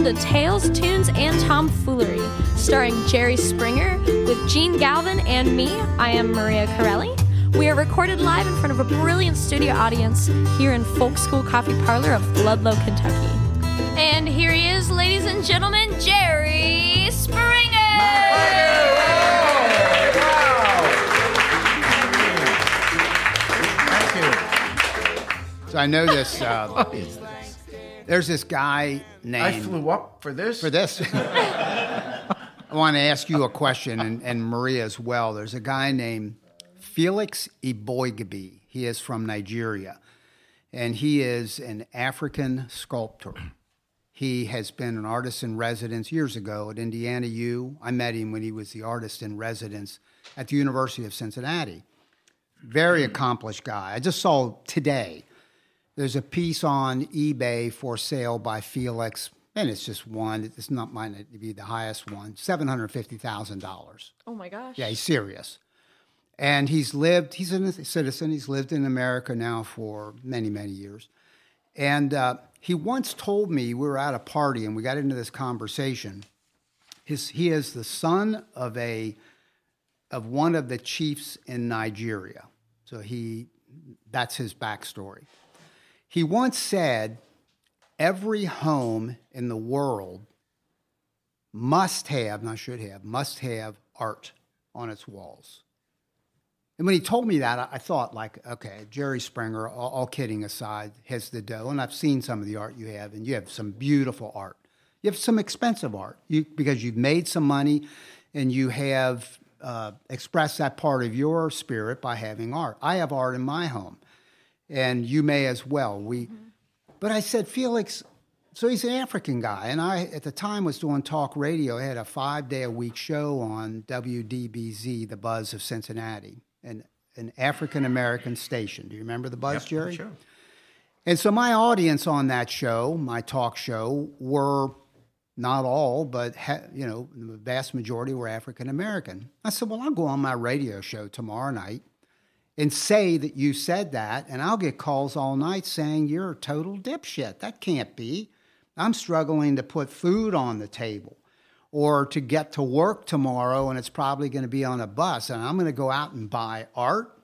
welcome to Tales, Tunes, and Tomfoolery, starring Jerry Springer with Gene Galvin and me. I am Maria Corelli. We are recorded live in front of a brilliant studio audience here in Folk School Coffee Parlor of Ludlow, Kentucky. And here he is, ladies and gentlemen, Jerry Springer! Thank you. So I know this. Uh, this? There's this guy named I flew up for this. for this. I want to ask you a question, and, and Maria as well. There's a guy named Felix Eboigbe. He is from Nigeria, and he is an African sculptor. He has been an artist in residence years ago at Indiana U. I met him when he was the artist in residence at the University of Cincinnati. Very accomplished guy. I just saw today there's a piece on eBay for sale by Felix, and it's just one. It's not mine to be the highest one. Seven hundred fifty thousand dollars. Oh my gosh. Yeah, he's serious. And he's lived. He's a citizen. He's lived in America now for many, many years. And uh, he once told me we were at a party and we got into this conversation. His, he is the son of a of one of the chiefs in Nigeria. So he that's his backstory. He once said, every home in the world must have, not should have, must have art on its walls. And when he told me that, I- thought, like, okay, Jerry Springer, all, all kidding aside, has the dough. And I've seen some of the art you have, and you have some beautiful art. You have some expensive art you, because you've made some money and you have uh, expressed that part of your spirit by having art. I have art in my home, and you may as well. We, mm-hmm. but I said, Felix, so he's an African guy, and I at the time was doing talk radio. I had a five day a week show on WDBZ, the Buzz of Cincinnati, an an African American station. Do you remember the Buzz, Jerry? Sure. And so my audience on that show, my talk show, were not all, but ha- you know, the vast majority were African American. I said, "Well, I'll go on my radio show tomorrow night and say that you said that, and I'll get calls all night saying you're a total dipshit. That can't be. I'm struggling to put food on the table." Or to get to work tomorrow, and it's probably going to be on a bus, and I'm going to go out and buy art.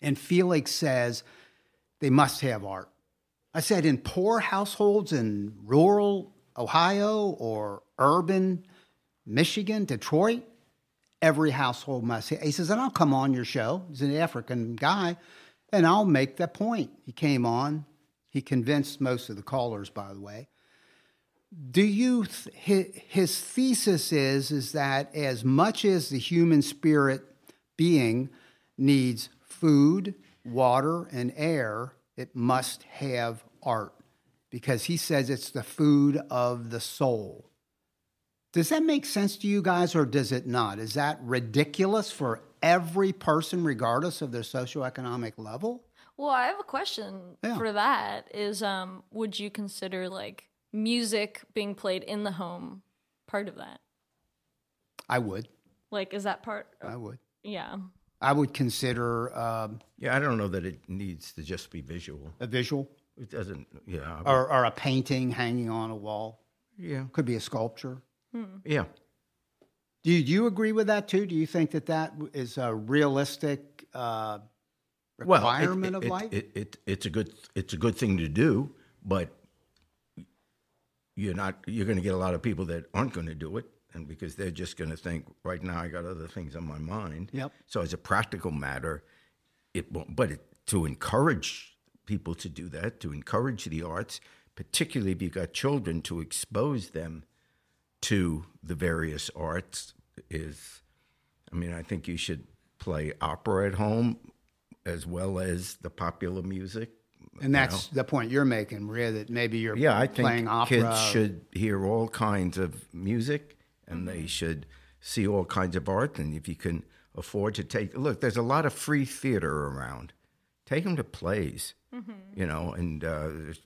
And Felix says, they must have art. I said, in poor households in rural Ohio or urban Michigan, Detroit, every household must. He says, and I'll come on your show. He's an African guy, and I'll make that point. He came on. He convinced most of the callers, by the way. Do you? Th- his thesis is is that as much as the human spirit being needs food, water, and air, it must have art because he says it's the food of the soul. Does that make sense to you guys or does it not? Is that ridiculous for every person, regardless of their socioeconomic level? Well, I have a question Yeah. for that. Is um, would you consider like music being played in the home part of that? I would. Like, is that part? I would. yeah. I would consider um, Yeah, I don't know that it needs to just be visual. a visual It doesn't. Yeah. or, or a painting hanging on a wall. yeah. Could be a sculpture. Yeah. Do you, do you agree with that too? Do you think that that is a realistic uh, Well, it- requirement it, of life? It, it, it's a good. It's a good thing to do, but you're not. You're going to get a lot of people that aren't going to do it, and because they're just going to think, right now, I got other things on my mind. Yep. So as a practical matter, it won't. But it, to encourage people to do that, to encourage the arts, particularly if you got children, to expose them to the various arts is. I mean, I think you should play opera at home as well as the popular music. and that's the point you're making, Maria. That maybe you're Yeah, I think opera. kids should hear all kinds of music and Mm-hmm. they should see all kinds of art. And if you can afford to take, look, there's a lot of free theater around. Take them to plays, Mm-hmm. you know, and, uh, there's,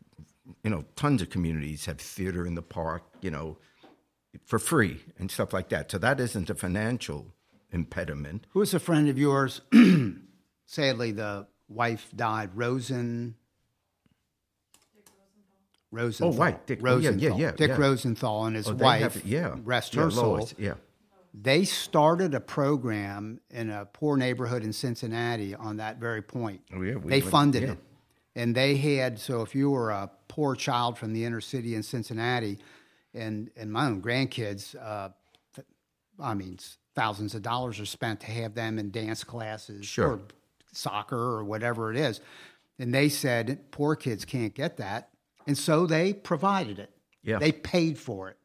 you know, tons of communities have theater in the park, you know, for free and stuff like that. So that isn't a financial impediment. Who's a friend of yours? Sadly, the wife died. Rosen. Rosenthal. Oh, right. Dick- oh, yeah, yeah, yeah, Dick yeah. Rosenthal and his Oh, wife, have yeah. rest yeah, her soul. Lois, yeah. They started a program in a poor neighborhood in Cincinnati on that very point. Oh, yeah, we they funded yeah. it. And they had, so if you were a poor child from the inner city in Cincinnati, and, and my own grandkids, uh, th- I mean, thousands of dollars are spent to have them in dance classes Sure. or soccer or whatever it is. And they said, poor kids can't get that. And so they provided it. Yeah. They paid for it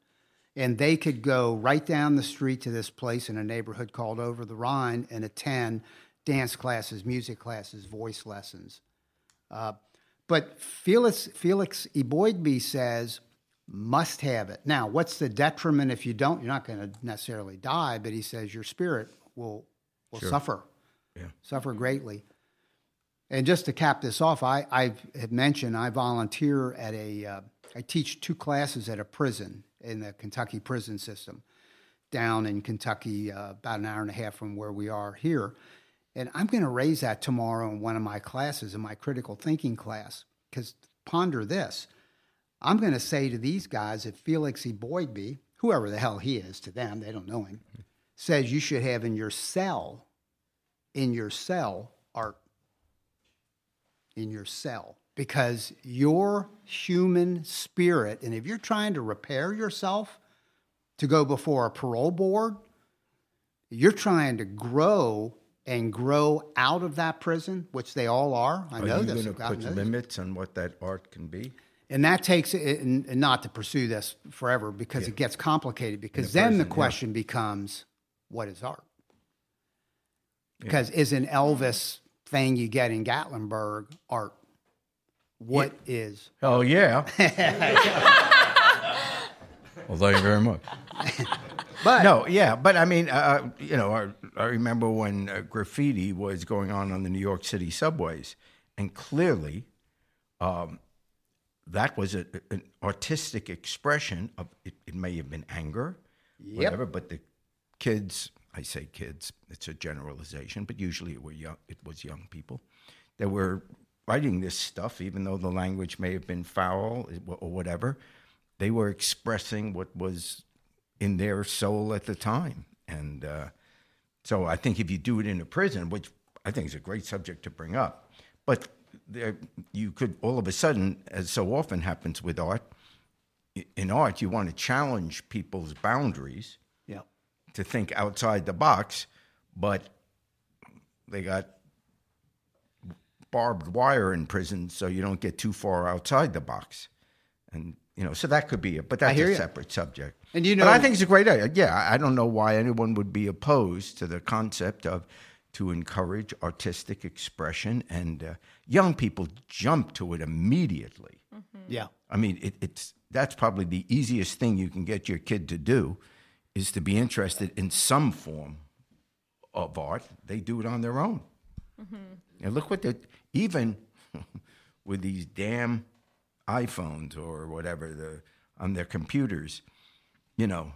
and they could go right down the street to this place in a neighborhood called Over the Rhine and attend dance classes, music classes, voice lessons. Uh, but Felix Felix Eboigbe says must have it. Now, what's the detriment if you don't? You're not going to necessarily die, but he says your spirit will will suffer, Yeah. suffer greatly. And just to cap this off, I I had mentioned I volunteer at a uh, I teach two classes at a prison in the Kentucky prison system down in Kentucky, uh, about an hour and a half from where we are here. And I'm going to raise that tomorrow in one of my classes, in my critical thinking class. Because ponder this I'm going to say to these guys if Felix E. Boydby, whoever the hell he is to them, they don't know him, says you should have in your cell, in your cell, art. In your cell. Because your human spirit, and if you're trying to repair yourself to go before a parole board, you're trying to grow and grow out of that prison, which they all are. I Are know you this. going to put limits on what that art can be? And that takes it, and, and not to pursue this forever because it gets complicated. Because then prison, the yeah. question becomes, what is art? Because is an Elvis thing you get in Gatlinburg art? What is? Oh yeah. well, thank you very much. But No, yeah, but I mean, uh, you know, I, I remember when uh, graffiti was going on on the New York City subways, and clearly, um, that was a, an artistic expression of. It, it may have been anger, whatever, but the kids. I say kids. It's a generalization, but usually it were young. It was young people that were writing this stuff, even though the language may have been foul or whatever. They were expressing what was in their soul at the time. And uh, so I think if you do it in a prison, which I think is a great subject to bring up, but there, you could all of a sudden, as so often happens with art, in art, you want to challenge people's boundaries yeah, to think outside the box, but they got barbed wire in prison, so you don't get too far outside the box. And you know, so that could be it, but that's a separate subject. And you know, but I think it's a great idea. Yeah, I don't know why anyone would be opposed to the concept of to encourage artistic expression, and uh, young people jump to it immediately. yeah. I mean, it, it's that's probably the easiest thing you can get your kid to do is to be interested in some form of art. They do it on their own. And look what they even with these damn iPhones or whatever the on their computers, you know,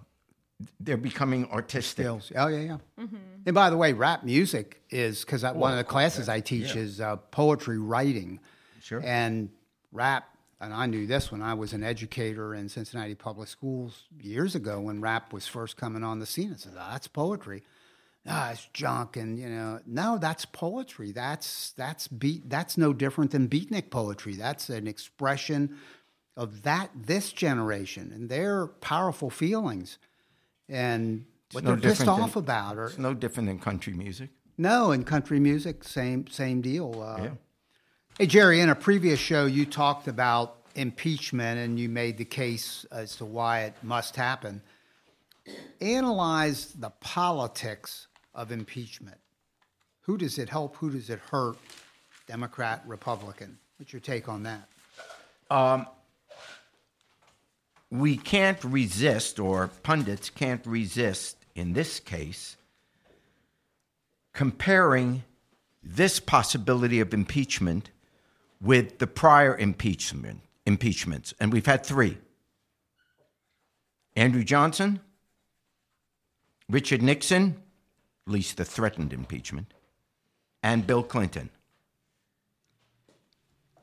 they're becoming artistic. skills. Oh yeah, yeah. And by the way, rap music is because one of the classes I teach is uh, poetry writing. Sure. And rap, and I knew this when I was an educator in Cincinnati Public Schools years ago when rap was first coming on the scene. I said, oh, "That's poetry." Ah, it's junk, and you know, no, that's poetry. That's that's beat. That's no different than beatnik poetry. That's an expression of that this generation and their powerful feelings and what no they're pissed than- off about or It's no different than country music. no in country music same same deal uh, Yeah. hey jerry in a previous show you talked about impeachment and you made the case as to why it must happen. Analyze the politics of impeachment. Who does it help? Who does it hurt? Democrat republican? What's your take on that we can't resist, or pundits can't resist, in this case, comparing this possibility of impeachment with the prior impeachment impeachments, and we've had three: Andrew Johnson, Richard Nixon, at least the threatened impeachment, and Bill Clinton.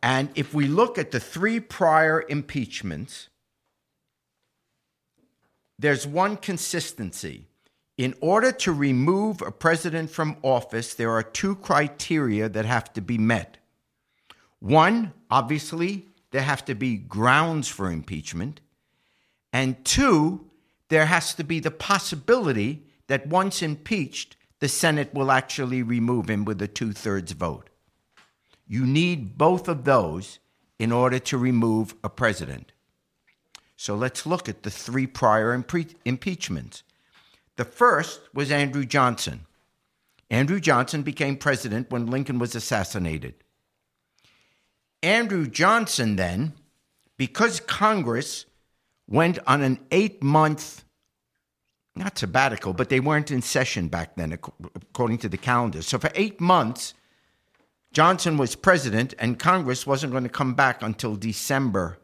And if we look at the three prior impeachments, there's one consistency. In order to remove a president from office, there are two criteria that have to be met. One, obviously, there have to be grounds for impeachment. And two, there has to be the possibility that once impeached, the Senate will actually remove him with a two thirds vote. You need both of those in order to remove a president. So let's look at the three prior impre- impeachments. The first was Andrew Johnson. Andrew Johnson became president when Lincoln was assassinated. Andrew Johnson, then, because Congress went on an eight month, not sabbatical, but they weren't in session back then, according to the calendar. So for eight months, Johnson was president, and Congress wasn't going to come back until December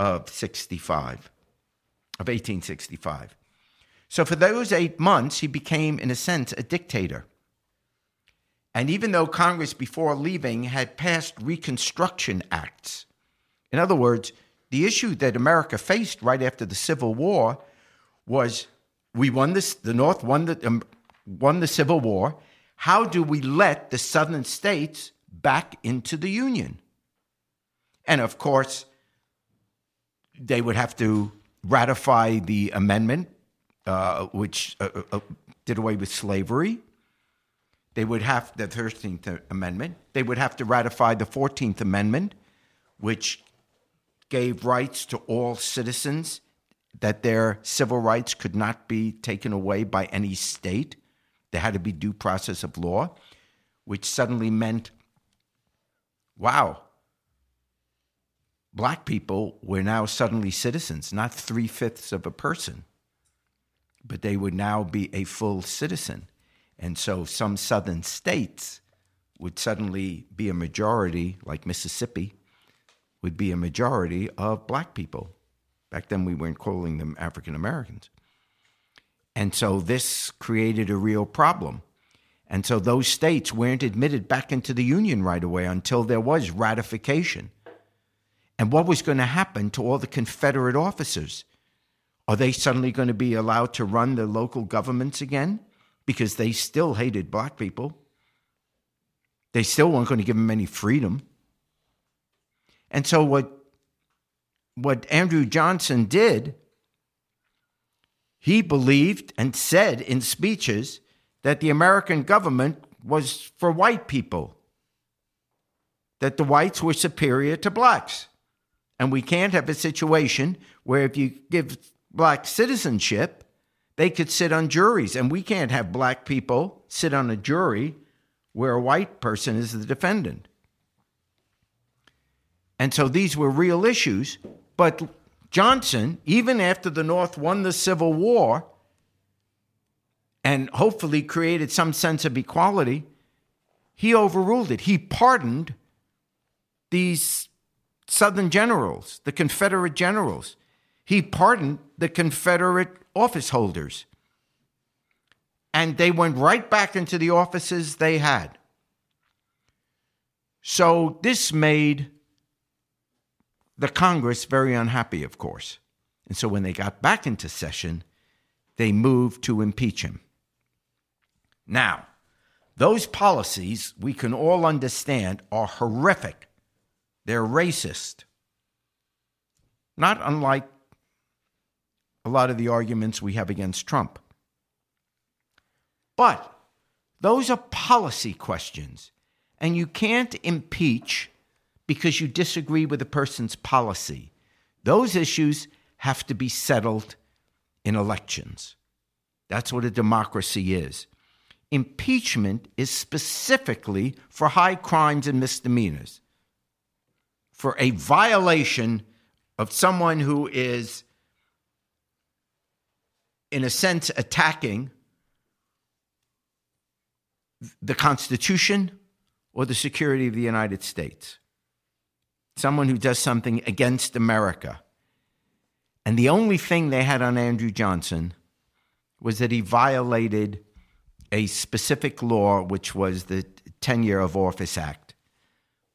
of 65, of 1865. So for those eight months, he became, in a sense, a dictator. And even though Congress, before leaving, had passed Reconstruction Acts, in other words, the issue that America faced right after the Civil War was we won this, the North won the, um, won the Civil War. How do we let the southern states back into the Union? And of course, they would have to ratify the amendment, uh, which uh, uh, did away with slavery. They would have the 13th Amendment. They would have to ratify the 14th Amendment, which gave rights to all citizens, that their civil rights could not be taken away by any state. There had to be due process of law, which suddenly meant, wow, black people were now suddenly citizens, not three fifths of a person, but they would now be a full citizen. And so some southern states would suddenly be a majority, like Mississippi, would be a majority of black people. Back then, we weren't calling them African Americans. And so this created a real problem. And so those states weren't admitted back into the Union right away until there was ratification. And what was going to happen to all the Confederate officers? Are they suddenly going to be allowed to run their local governments again? because they still hated black people. They still weren't going to give them any freedom. And so what what Andrew Johnson did, he believed and said in speeches that the American government was for white people, that the whites were superior to blacks. And we can't have a situation where if you give black citizenship, they could sit on juries, and we can't have black people sit on a jury where a white person is the defendant. And so these were real issues. But Johnson, even after the North won the Civil War and hopefully created some sense of equality, he overruled it. He pardoned these Southern generals, the Confederate generals. He pardoned the Confederate office holders. And they went right back into the offices they had. So this made the Congress very unhappy, of course. And so when they got back into session, they moved to impeach him. Now, those policies we can all understand are horrific. They're racist. Not unlike a lot of the arguments we have against Trump. But those are policy questions, and you can't impeach because you disagree with a person's policy. Those issues have to be settled in elections. That's what a democracy is. Impeachment is specifically for high crimes and misdemeanors, for a violation of someone who is in a sense, attacking the Constitution or the security of the United States. Someone who does something against America. And the only thing they had on Andrew Johnson was that he violated a specific law, which was the Tenure of Office Act,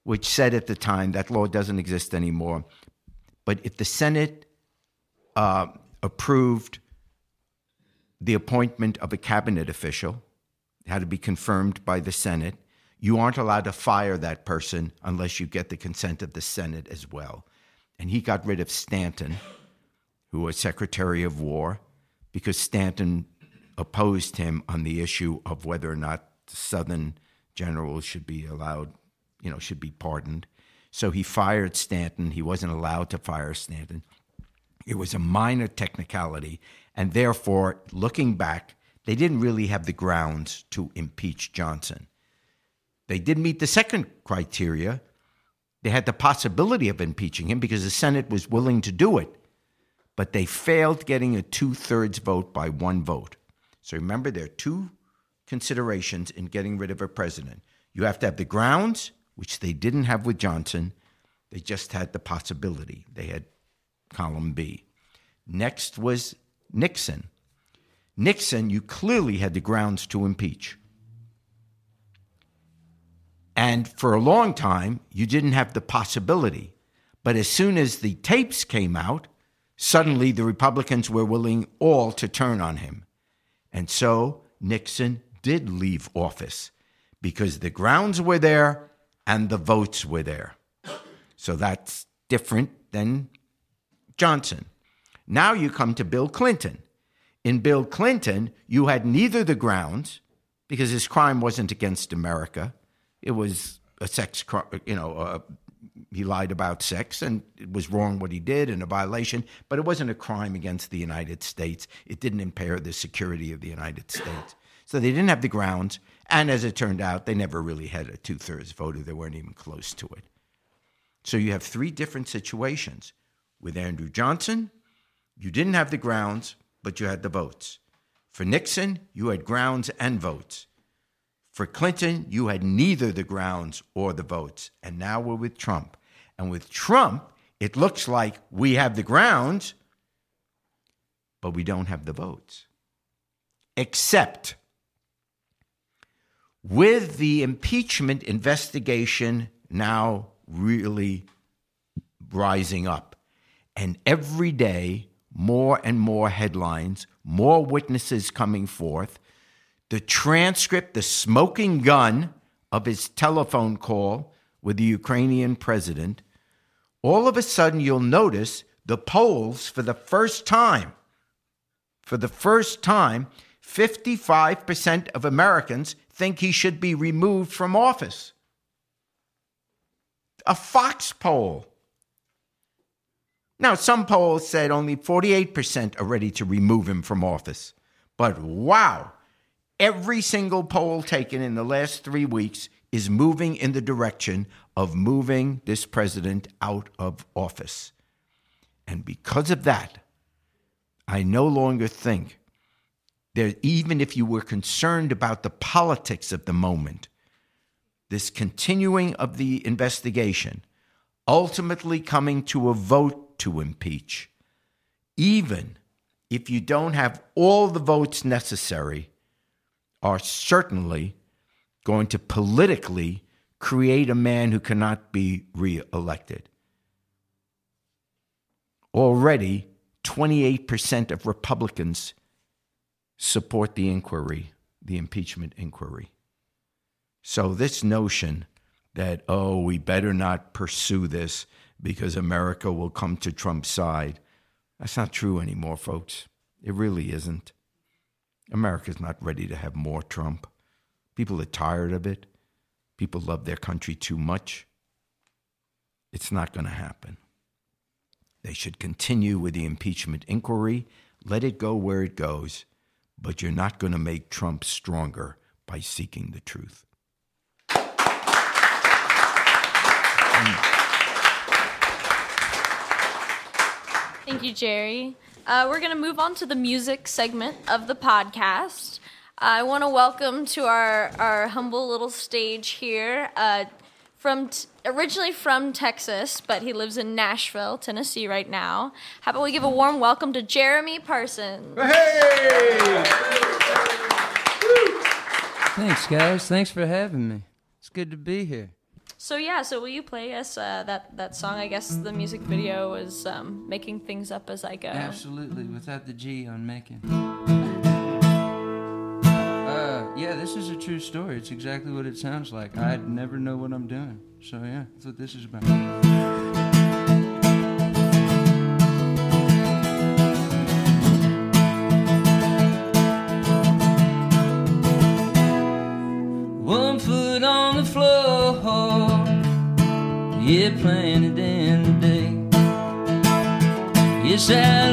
which said at the time that law doesn't exist anymore. But if the Senate uh, approved the appointment of a cabinet official, had to be confirmed by the Senate. You aren't allowed to fire that person unless you get the consent of the Senate as well. And he got rid of Stanton, who was Secretary of War, because Stanton opposed him on the issue of whether or not Southern generals should be allowed, you know, should be pardoned. So he fired Stanton. He wasn't allowed to fire Stanton. It was a minor technicality. And therefore, looking back, they didn't really have the grounds to impeach Johnson. They did meet the second criteria. They had the possibility of impeaching him because the Senate was willing to do it, but they failed getting a two thirds vote by one vote. So remember, there are two considerations in getting rid of a president. You have to have the grounds, which they didn't have with Johnson. They just had the possibility. They had column B. Next was Nixon. Nixon, you clearly had the grounds to impeach. And for a long time, you didn't have the possibility. But as soon as the tapes came out, suddenly the Republicans were willing all to turn on him. And so Nixon did leave office because the grounds were there and the votes were there. So that's different than Johnson. Now you come to Bill Clinton. In Bill Clinton, you had neither the grounds because his crime wasn't against America. It was a sex crime, you know, uh, he lied about sex and it was wrong what he did and a violation, but it wasn't a crime against the United States. It didn't impair the security of the United States. So they didn't have the grounds. And as it turned out, they never really had a two thirds vote, or they weren't even close to it. So you have three different situations. With Andrew Johnson, you didn't have the grounds, but you had the votes. For Nixon, you had grounds and votes. For Clinton, you had neither the grounds or the votes. And now we're with Trump. And with Trump, it looks like we have the grounds, but we don't have the votes. Except with the impeachment investigation now really rising up, and every day more and more headlines, more witnesses coming forth, the transcript, the smoking gun of his telephone call with the Ukrainian president, all of a sudden you'll notice the polls for the first time, for the first time, 55% of Americans think he should be removed from office. A Fox poll. Now, some polls said only 48% are ready to remove him from office. But wow, every single poll taken in the last three weeks is moving in the direction of moving this president out of office. And because of that, I no longer think there, even if you were concerned about the politics of the moment, this continuing of the investigation, ultimately coming to a vote to impeach, even if you don't have all the votes necessary, are certainly going to politically create a man who cannot be reelected. Already, 28% of Republicans support the inquiry, the impeachment inquiry. So, this notion that, oh, we better not pursue this because America will come to Trump's side, that's not true anymore, folks. It really isn't. America's not ready to have more Trump. People are tired of it. People love their country too much. It's not going to happen. They should continue with the impeachment inquiry, let it go where it goes, but you're not going to make Trump stronger by seeking the truth. Thank you, Jerry. Uh, we're going to move on to the music segment of the podcast. I want to welcome to our, our humble little stage here, uh, from t- originally from Texas, but he lives in Nashville, Tennessee right now. How about we give a warm welcome to Jeremy Parsons? Hey! Thanks, guys. Thanks for having me. It's good to be here. So yeah, so will you play us uh, that that song? I guess the music video was um, making things up as I go. Absolutely, without the G on making. Yeah, this is a true story. It's exactly what it sounds like. I'd never know what I'm doing. So yeah, that's what this is about. One foot on the floor, yeah, planted in the day. Yes, I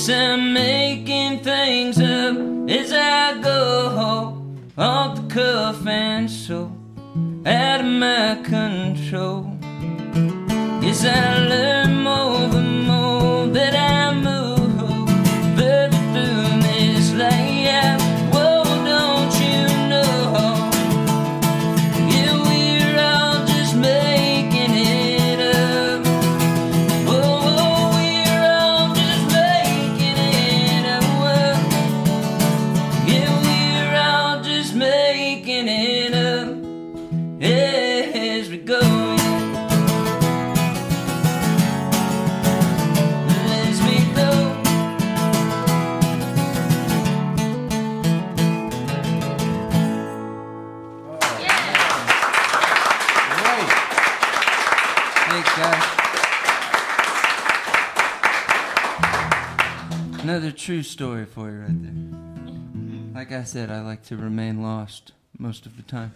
Yes, I'm making things up as I go off the cuff and so out of my control. As we go. We go. Another true story for you right there. Like I said, I like to remain lost most of the time.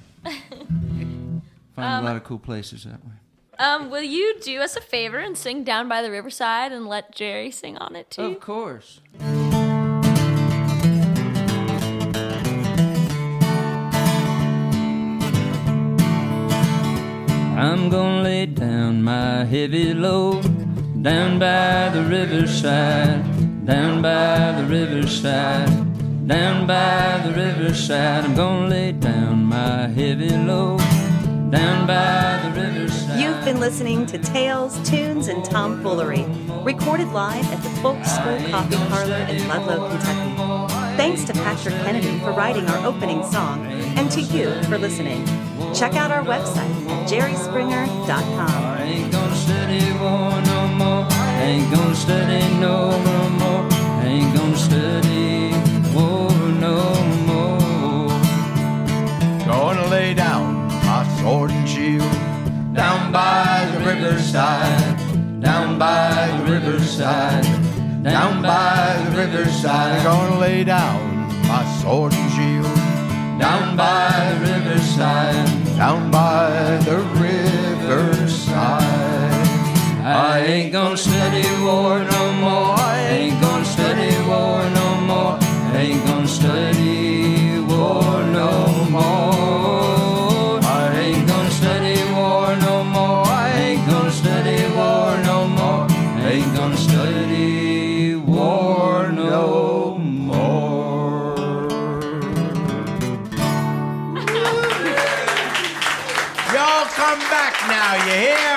Find a lot of cool places that way. Um, will you do us a favor and sing "Down by the Riverside" and let Jerry sing on it too? Of course. I'm gonna lay down my heavy load down by the riverside, down by the riverside, down by the riverside. I'm gonna lay down my heavy load down by the riverside. You've been listening to Tales, Tunes, and Tomfoolery, recorded live at the Folk School Coffee Parlor in Ludlow, Kentucky. Thanks to Patrick Kennedy for writing our opening song, and to you for listening. Check out our website at jerryspringer.com. I ain't gonna study war no more. I ain't gonna study no no more. I ain't gonna study by the riverside, down by the riverside, down by the riverside. I'm gonna lay down my sword and shield. down by the riverside. Down by the riverside. I ain't gonna study war no more. I ain't gonna study war no Y'all